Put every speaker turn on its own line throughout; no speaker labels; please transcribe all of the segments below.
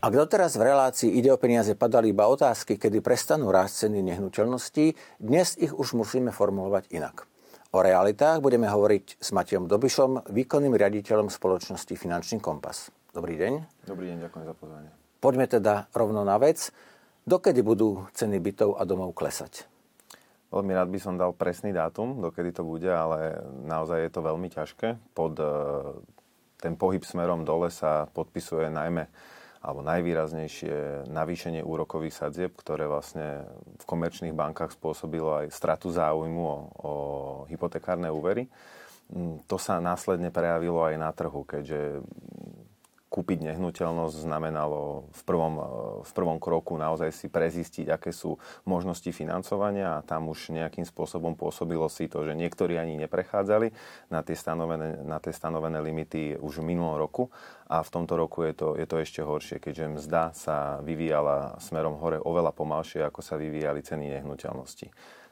Ak doteraz v relácii ide o peniaze padali iba otázky, kedy prestanú rásť ceny nehnuteľností, dnes ich už musíme formulovať inak. O realitách budeme hovoriť s Matejom Dobišom, výkonným riaditeľom spoločnosti Finančný kompas. Dobrý deň.
Dobrý deň, ďakujem za pozvanie.
Poďme teda rovno na vec. Dokedy budú ceny bytov a domov klesať?
Veľmi rád by som dal presný dátum, dokedy to bude, ale naozaj je to veľmi ťažké. Pod eh, ten pohyb smerom dole sa podpisuje najmä alebo najvýraznejšie navýšenie úrokových sadzieb, ktoré vlastne v komerčných bankách spôsobilo aj stratu záujmu o, o hypotekárne úvery. Mm, to sa následne prejavilo aj na trhu, keďže kúpiť nehnuteľnosť znamenalo v prvom, e, v prvom kroku naozaj si prezistiť, aké sú možnosti financovania a tam už nejakým spôsobom pôsobilo si to, že niektorí ani neprechádzali na tie stanovené, na tie stanovené limity už v minulom roku a v tomto roku je to, je to ešte horšie, keďže mzda sa vyvíjala smerom hore oveľa pomalšie, ako sa vyvíjali ceny nehnuteľnosti.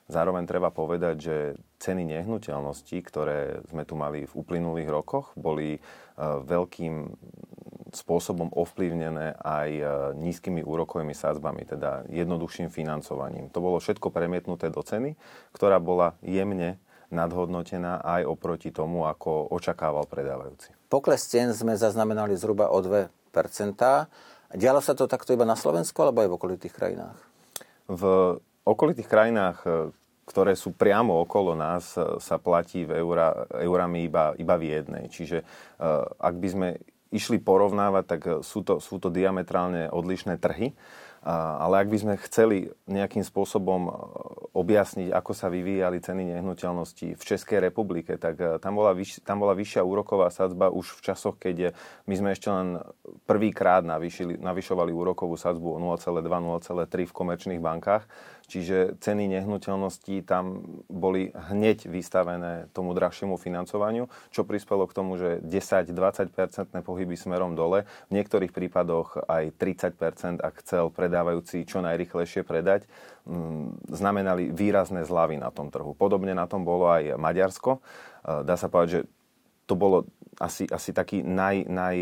Zároveň treba povedať, že ceny nehnuteľností, ktoré sme tu mali v uplynulých rokoch, boli e, veľkým spôsobom ovplyvnené aj e, nízkymi úrokovými sádzbami, teda jednoduchším financovaním. To bolo všetko premietnuté do ceny, ktorá bola jemne nadhodnotená aj oproti tomu, ako očakával predávajúci.
Pokles cien sme zaznamenali zhruba o 2% Dialo sa to takto iba na Slovensku alebo aj v okolitých krajinách?
V okolitých krajinách, e, ktoré sú priamo okolo nás, e, sa platí v eura, eurami iba, iba v jednej. Čiže ak by sme išli porovnávať, tak sú to, sú to diametrálne odlišné trhy. Ale ak by sme chceli nejakým spôsobom objasniť, ako sa vyvíjali ceny nehnuteľností v Českej republike, tak tam bola, vyš, tam bola vyššia úroková sadzba už v časoch, keď my sme ešte len prvýkrát navyšovali úrokovú sadzbu o 0,2-0,3 v komerčných bankách. Čiže ceny nehnuteľností tam boli hneď vystavené tomu drahšiemu financovaniu, čo prispelo k tomu, že 10-20% pohyby smerom dole, v niektorých prípadoch aj 30%, ak chcel predávajúci čo najrychlejšie predať, mm, znamenali výrazné zľavy na tom trhu. Podobne na tom bolo aj Maďarsko. E, dá sa povedať, že to bolo asi, asi taký naj, naj,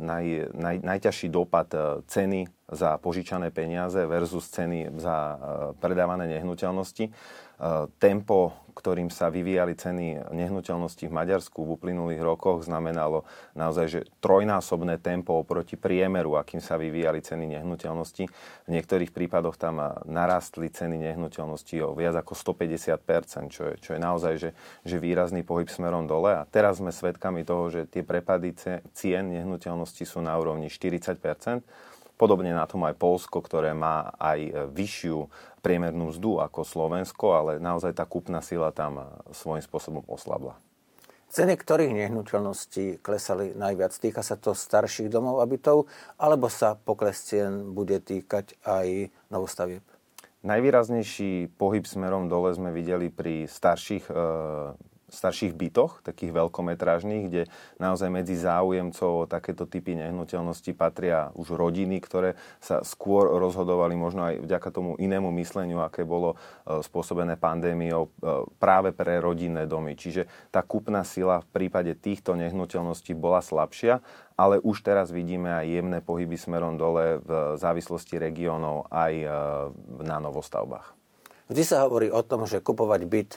naj, naj, najťažší dopad e, ceny za požičané peniaze versus ceny za e, predávané nehnuteľnosti. E, tempo, ktorým sa vyvíjali ceny nehnuteľností v Maďarsku v uplynulých rokoch, znamenalo naozaj, že trojnásobné tempo oproti priemeru, akým sa vyvíjali ceny nehnuteľností. V niektorých prípadoch tam narastli ceny nehnuteľností o viac ako 150%, čo je, čo je naozaj že, že výrazný pohyb smerom dole. A teraz sme svedkami toho, že tie prepady cien nehnuteľností sú na úrovni 40%. Podobne na tom aj Polsko, ktoré má aj vyššiu priemernú mzdu ako Slovensko, ale naozaj tá kúpna sila tam svojím spôsobom oslabla.
Ceny ktorých nehnuteľností klesali najviac? Týka sa to starších domov a bytov, alebo sa pokles cien bude týkať aj novostavieb?
Najvýraznejší pohyb smerom dole sme videli pri starších e, starších bytoch, takých veľkometrážnych, kde naozaj medzi záujemcov takéto typy nehnuteľnosti patria už rodiny, ktoré sa skôr rozhodovali možno aj vďaka tomu inému mysleniu, aké bolo e, spôsobené pandémiou e, práve pre rodinné domy. Čiže tá kúpna sila v prípade týchto nehnuteľností bola slabšia, ale už teraz vidíme aj jemné pohyby smerom dole v závislosti regiónov aj e, na novostavbách.
Vždy sa hovorí o tom, že kupovať byt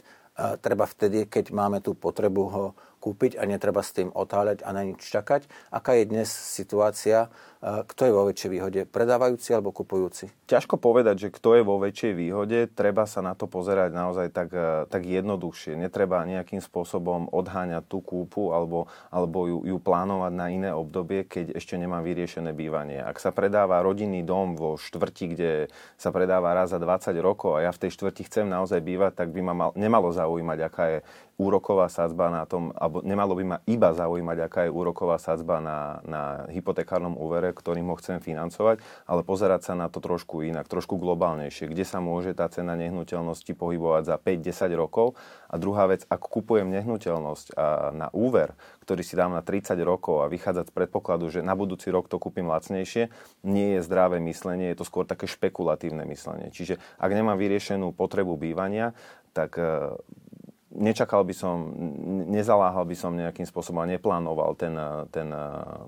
treba vtedy, keď máme tú potrebu ho kúpiť a netreba s tým otáľať a na nič čakať. Aká je dnes situácia? Kto je vo väčšej výhode? Predávajúci alebo kupujúci?
Ťažko povedať, že kto je vo väčšej výhode. Treba sa na to pozerať naozaj tak, e, tak jednoduchšie. Netreba nejakým spôsobom odháňať tú kúpu alebo, alebo ju, ju plánovať na iné obdobie, keď ešte nemám vyriešené bývanie. Ak sa predáva rodinný dom vo štvrti, kde sa predáva raz za 20 rokov a ja v tej štvrti chcem naozaj bývať, tak by ma mal, nemalo zaujímať, aká je úroková sadzba na tom, alebo nemalo by ma iba zaujímať, aká je úroková sadzba na, na hypotekárnom úvere, ktorým ho chcem financovať, ale pozerať sa na to trošku inak, trošku globálnejšie, kde sa môže tá cena nehnuteľnosti pohybovať za 5-10 rokov. A druhá vec, ak kupujem nehnuteľnosť a na úver, ktorý si dám na 30 rokov a vychádzať z predpokladu, že na budúci rok to kúpim lacnejšie, nie je zdravé myslenie, je to skôr také špekulatívne myslenie. Čiže ak nemám vyriešenú potrebu bývania, tak nečakal by som, nezaláhal by som nejakým spôsobom a neplánoval ten, ten,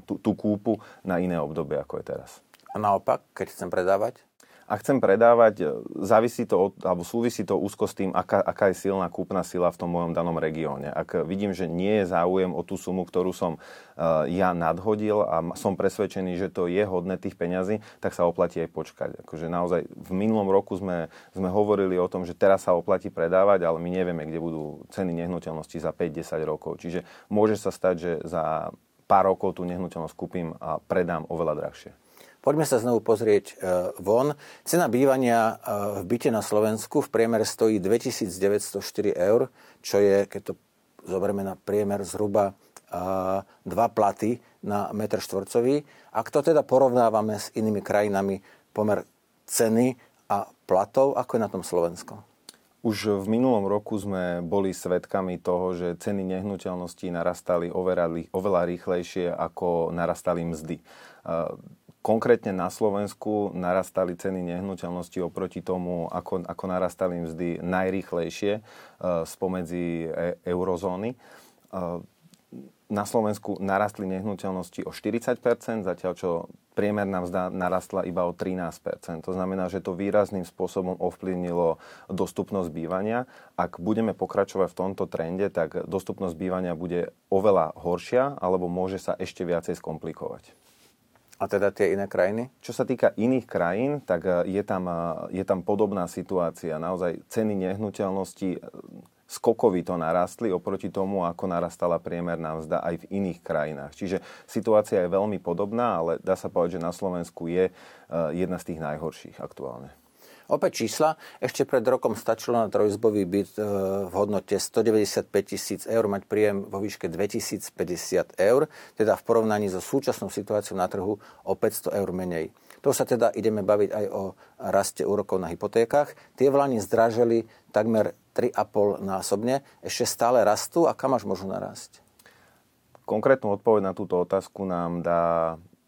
tú, tú kúpu na iné obdobie, ako je teraz.
A naopak, keď chcem predávať?
A chcem predávať, e, závisí to alebo súvisí to úzko s tým, aká, aká je silná kúpna sila v tom mojom danom regióne. Ak vidím, že nie je záujem o tú sumu, ktorú som uh, ja nadhodil a som presvedčený, že to je hodné tých peňazí, tak sa oplatí aj počkať. Akože naozaj v minulom roku sme, sme hovorili o tom, že teraz sa oplatí predávať, ale my nevieme, kde budú ceny nehnuteľnosti za 5-10 rokov. Čiže môže sa stať, že za pár rokov tú nehnuteľnosť kúpim a predám oveľa drahšie.
Poďme sa znovu pozrieť e, von. Cena bývania e, v byte na Slovensku v priemere stojí 2904 eur, čo je, keď to zoberieme na priemer, zhruba e, dva platy na metr štvorcový. Ak to teda porovnávame s inými krajinami, pomer ceny a platov, ako je na tom Slovensko?
Už v minulom roku sme boli svedkami toho, že ceny nehnuteľností narastali oveľa, rýchlejšie, ako narastali mzdy. Konkrétne na Slovensku narastali ceny nehnuteľnosti oproti tomu, ako, ako narastali mzdy najrýchlejšie uh, spomedzi e- eurozóny. Uh, na Slovensku narastli nehnuteľnosti o 40%, zatiaľ čo priemerná mzda narastla iba o 13%. To znamená, že to výrazným spôsobom ovplyvnilo dostupnosť bývania. Ak budeme pokračovať v tomto trende, tak dostupnosť bývania bude oveľa horšia alebo môže sa ešte viacej skomplikovať.
A teda tie iné krajiny?
Čo sa týka iných krajín, tak e, je tam, e, je tam podobná situácia. Naozaj ceny nehnuteľnosti e, skokovito narastli oproti tomu, ako narastala priemerná mzda aj v iných krajinách. Čiže situácia je veľmi podobná, ale dá sa povedať, že na Slovensku je jedna z tých najhorších aktuálne.
Opäť čísla. Ešte pred rokom stačilo na trojizbový byt e, v hodnote 195 tisíc eur mať príjem vo výške 2050 eur, teda v porovnaní so súčasnou situáciou na trhu o 500 eur menej. To sa teda ideme baviť aj o raste úrokov na hypotékach. Tie v Lani takmer 3,5 násobne. Ešte stále rastú a kam až môžu narásť?
Konkrétnu odpoveď na túto otázku nám dá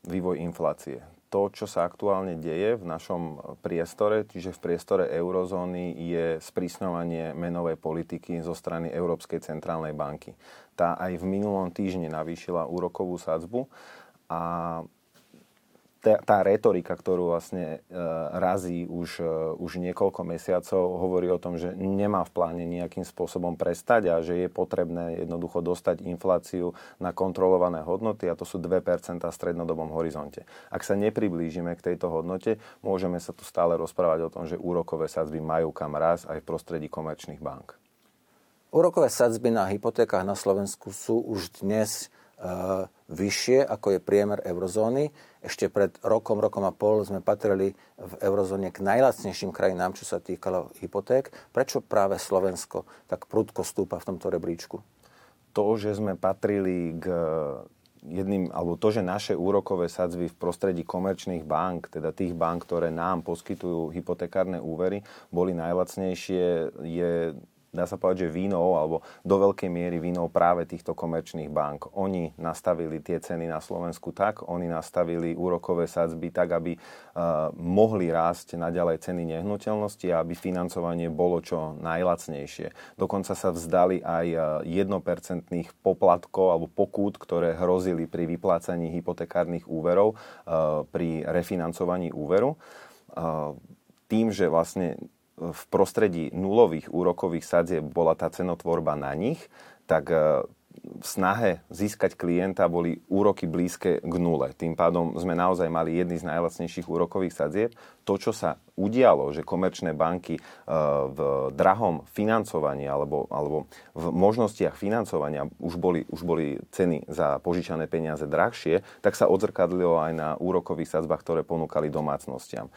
vývoj inflácie to, čo sa aktuálne deje v našom priestore, čiže v priestore eurozóny, je sprísňovanie menovej politiky zo strany Európskej centrálnej banky. Tá aj v minulom týždni navýšila úrokovú sadzbu a tá, retorika, ktorú vlastne e, razí už, e, už niekoľko mesiacov, hovorí o tom, že nemá v pláne nejakým spôsobom prestať a že je potrebné jednoducho dostať infláciu na kontrolované hodnoty a to sú 2% v strednodobom horizonte. Ak sa nepriblížime k tejto hodnote, môžeme sa tu stále rozprávať o tom, že úrokové sadzby majú kam raz aj v prostredí komerčných bank.
Úrokové sadzby na hypotékach na Slovensku sú už dnes vyššie, ako je priemer eurozóny. Ešte pred rokom, rokom a pol sme patrili v eurozóne k najlacnejším krajinám, čo sa týkalo hypoték. Prečo práve Slovensko tak prudko stúpa v tomto rebríčku?
To, že sme patrili k jedným, alebo to, že naše úrokové sadzby v prostredí komerčných bank, teda tých bank, ktoré nám poskytujú hypotekárne úvery, boli najlacnejšie, je dá sa povedať, že vínou, alebo do veľkej miery vínou práve týchto komerčných bank. Oni nastavili tie ceny na Slovensku tak, oni nastavili úrokové sadzby tak, aby uh, mohli rásť naďalej ceny nehnuteľnosti a aby financovanie bolo čo najlacnejšie. Dokonca sa vzdali aj jednopercentných poplatkov alebo pokút, ktoré hrozili pri vyplácaní hypotekárnych úverov uh, pri refinancovaní úveru. Uh, tým, že vlastne v prostredí nulových úrokových sadzieb bola tá cenotvorba na nich, tak e, v snahe získať klienta boli úroky blízke k nule. Tým pádom sme naozaj mali jedny z najlacnejších úrokových sadzieb. To, čo sa udialo, že komerčné banky e, v drahom financovaní alebo, alebo v možnostiach financovania už boli, už boli ceny za požičané peniaze drahšie, tak sa odzrkadlilo aj na úrokových sadzbách, ktoré ponúkali domácnostiam.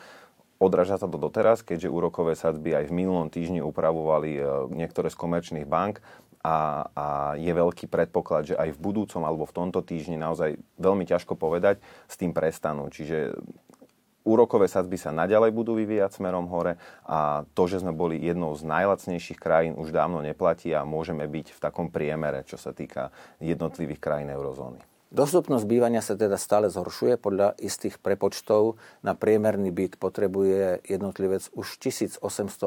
Odráža sa to doteraz, keďže úrokové sadzby aj v minulom týždni upravovali e, niektoré z komerčných bank a, a je veľký predpoklad, že aj v budúcom alebo v tomto týždni naozaj veľmi ťažko povedať, s tým prestanú. Čiže úrokové sadzby sa naďalej budú vyvíjať smerom hore a to, že sme boli jednou z najlacnejších krajín, už dávno neplatí a môžeme byť v takom priemere, čo sa týka jednotlivých krajín eurozóny.
Dostupnosť bývania sa teda stále zhoršuje. Podľa istých prepočtov na priemerný byt potrebuje jednotlivec už 1800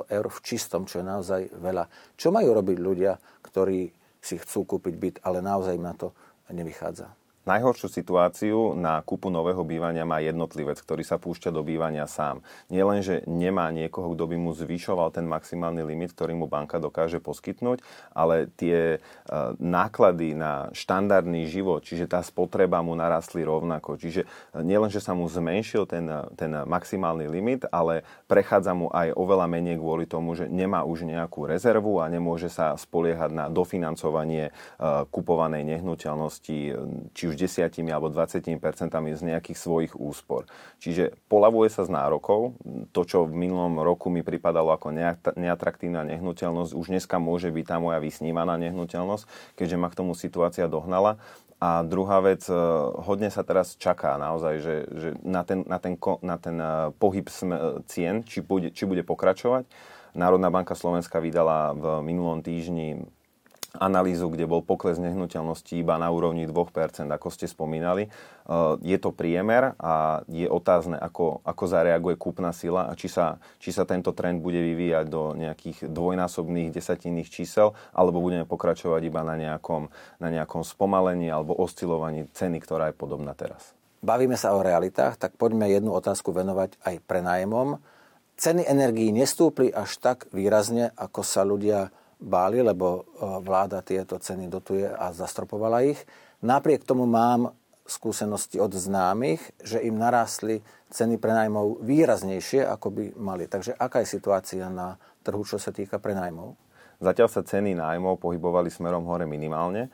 eur v čistom, čo je naozaj veľa. Čo majú robiť ľudia, ktorí si chcú kúpiť byt, ale naozaj im na to nevychádza?
Najhoršiu situáciu na kúpu nového bývania má jednotlivec, ktorý sa púšťa do bývania sám. Nie len, že nemá niekoho, kto by mu zvyšoval ten maximálny limit, ktorý mu banka dokáže poskytnúť, ale tie e, náklady na štandardný život, čiže tá spotreba mu narastli rovnako. Čiže nielen, že sa mu zmenšil ten, ten maximálny limit, ale prechádza mu aj oveľa menej kvôli tomu, že nemá už nejakú rezervu a nemôže sa spoliehať na dofinancovanie e, kupovanej nehnuteľnosti, či už 10 alebo 20 percentami z nejakých svojich úspor. Čiže polavuje sa z nárokov. To, čo v minulom roku mi pripadalo ako neatraktívna nehnuteľnosť, už dneska môže byť tá moja vysnívaná nehnuteľnosť, keďže ma k tomu situácia dohnala. A druhá vec, e, hodne sa teraz čaká naozaj, že, že na, ten, na, ten, na ten e, pohyb cien, či bude, či bude pokračovať. Národná banka Slovenska vydala v minulom týždni analýzu, kde bol pokles nehnuteľnosti iba na úrovni 2%, ako ste spomínali. E, je to priemer a je otázne, ako, ako zareaguje kúpna sila a či sa, či sa tento trend bude vyvíjať do nejakých dvojnásobných desatinných čísel, alebo budeme pokračovať iba na nejakom, na nejakom spomalení alebo oscilovaní ceny, ktorá je podobná teraz.
Bavíme sa o realitách, tak poďme jednu otázku venovať aj prenájmom. Ceny energií nestúpli až tak výrazne, ako sa ľudia báli, lebo e, vláda tieto ceny dotuje a zastropovala ich. Napriek tomu mám skúsenosti od známych, že im narástli ceny prenajmov výraznejšie, ako by mali. Takže aká je situácia na trhu, čo sa týka prenajmov?
Zatiaľ sa ceny nájmov pohybovali smerom hore minimálne. E,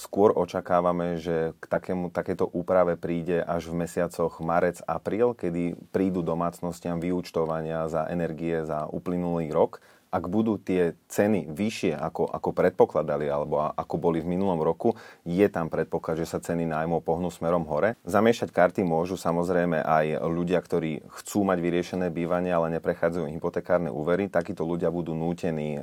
skôr očakávame, že k takému, takéto úprave príde až v mesiacoch marec, apríl, kedy prídu domácnostiam vyúčtovania za energie za uplynulý rok ak budú tie ceny vyššie, ako, ako predpokladali, alebo ako boli v minulom roku, je tam predpoklad, že sa ceny nájmov pohnú smerom hore. Zamiešať karty môžu samozrejme aj ľudia, ktorí chcú mať vyriešené bývanie, ale neprechádzajú hypotekárne úvery. Takíto ľudia budú nútení e,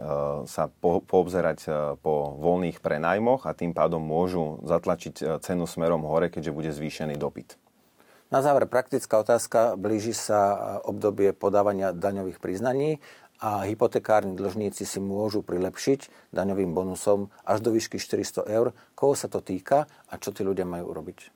sa po, poobzerať e, po voľných prenajmoch a tým pádom môžu zatlačiť e, cenu smerom hore, keďže bude zvýšený dopyt.
Na záver praktická otázka. Blíži sa obdobie podávania daňových priznaní a hypotekárni dlžníci si môžu prilepšiť daňovým bonusom až do výšky 400 eur. Koho sa to týka a čo tí ľudia majú urobiť?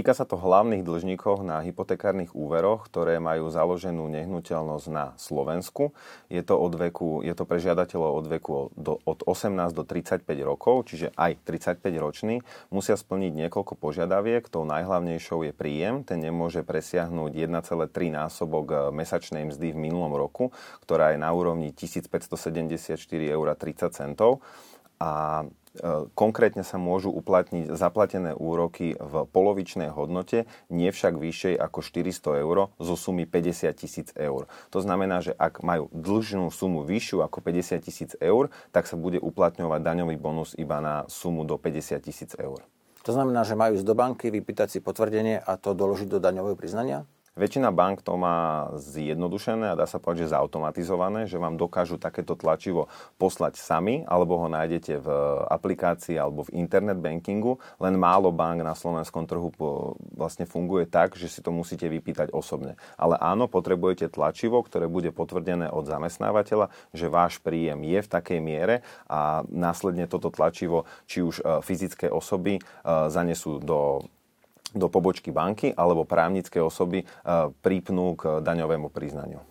Týka sa to hlavných dlžníkov na hypotekárnych úveroch, ktoré majú založenú nehnuteľnosť na Slovensku. Je to, od veku, je to pre žiadateľov od veku do, od 18 do 35 rokov, čiže aj 35 ročný. Musia splniť niekoľko požiadaviek. Tou najhlavnejšou je príjem. Ten nemôže presiahnuť 1,3 násobok eh, mesačnej mzdy v minulom roku, ktorá je na úrovni 1574 eur 30 centov. A E, konkrétne sa môžu uplatniť zaplatené úroky v polovičnej hodnote, nie však vyššej ako 400 eur zo sumy 50 tisíc eur. To znamená, že ak majú dlžnú sumu vyššiu ako 50 tisíc eur, tak sa bude uplatňovať daňový bonus iba na sumu do 50 tisíc eur.
To znamená, že majú ísť do banky, vypýtať si potvrdenie a to doložiť do daňového priznania?
Väčšina bank to má zjednodušené a dá sa povedať, že zautomatizované, že vám dokážu takéto tlačivo poslať sami, alebo ho nájdete v aplikácii alebo v internet bankingu. Len málo bank na slovenskom trhu vlastne funguje tak, že si to musíte vypýtať osobne. Ale áno, potrebujete tlačivo, ktoré bude potvrdené od zamestnávateľa, že váš príjem je v takej miere a následne toto tlačivo, či už e, fyzické osoby e, zanesú do do pobočky banky alebo právnické osoby e, prípnú k daňovému priznaniu.